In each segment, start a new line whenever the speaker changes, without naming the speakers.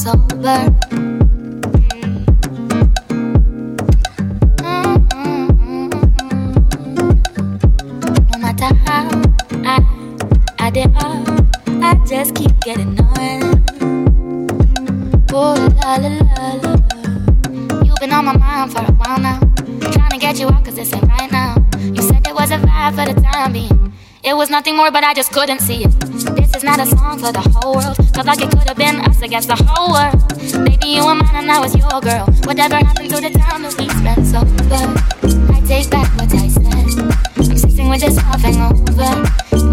sober. No matter how I I did all, I just keep getting on. Oh la la la la. You've been on my mind for a while now. Trying to get you out cause this ain't right now. You said it was a vibe for the time being. It was nothing more, but I just couldn't see it. This is not a song for the whole world. Felt like it could have been us against the whole world. Baby, you were mine and I was your girl. Whatever happened to the time that we spent sober? I take back what I said. I'm sitting with this off over.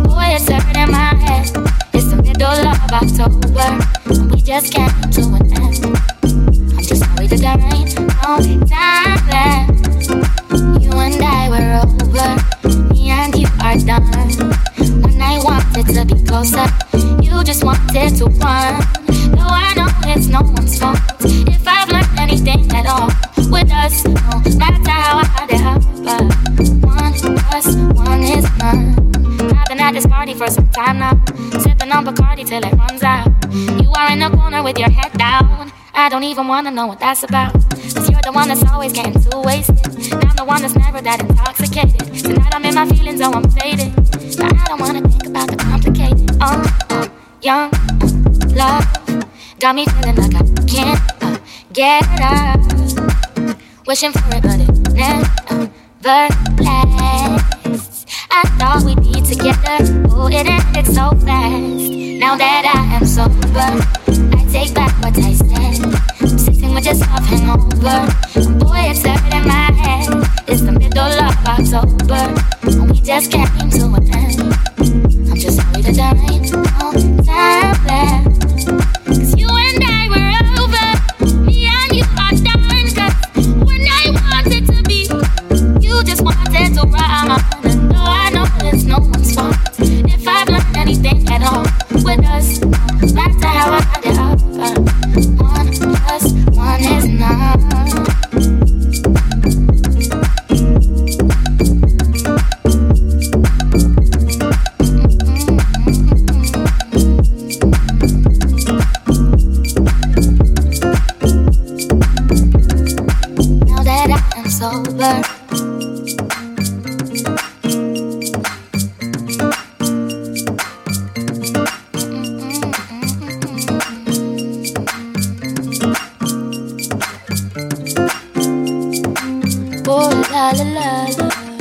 Boy, it's hurting my head. It's the middle of October. And we just can't come to an end. I'm just sorry that there ain't no time left. To be closer, you just wanted to run. No, I know it's no one's fault. If I've learned anything at all with us, no matter how hard it happen, one plus one is none. I've been at this party for some time now, sipping on Bacardi till it runs out. You are in the corner with your head down. I don't even wanna know what that's about. Cause you're the one that's always getting too wasted. And I'm the one that's never that intoxicated. Tonight I'm in my feelings, oh, I'm faded. But I don't wanna young love. Got me feeling like I can't uh, get up. Wishing for it, but it never lasts. I thought we'd be together. Oh, it ended so fast. Now that I am sober, I take back what I said. Sitting with half hangover. Boy, it's hurting my head. It's the middle of October, and we just came to an end. I'm just sorry that there am. Oh la la la la.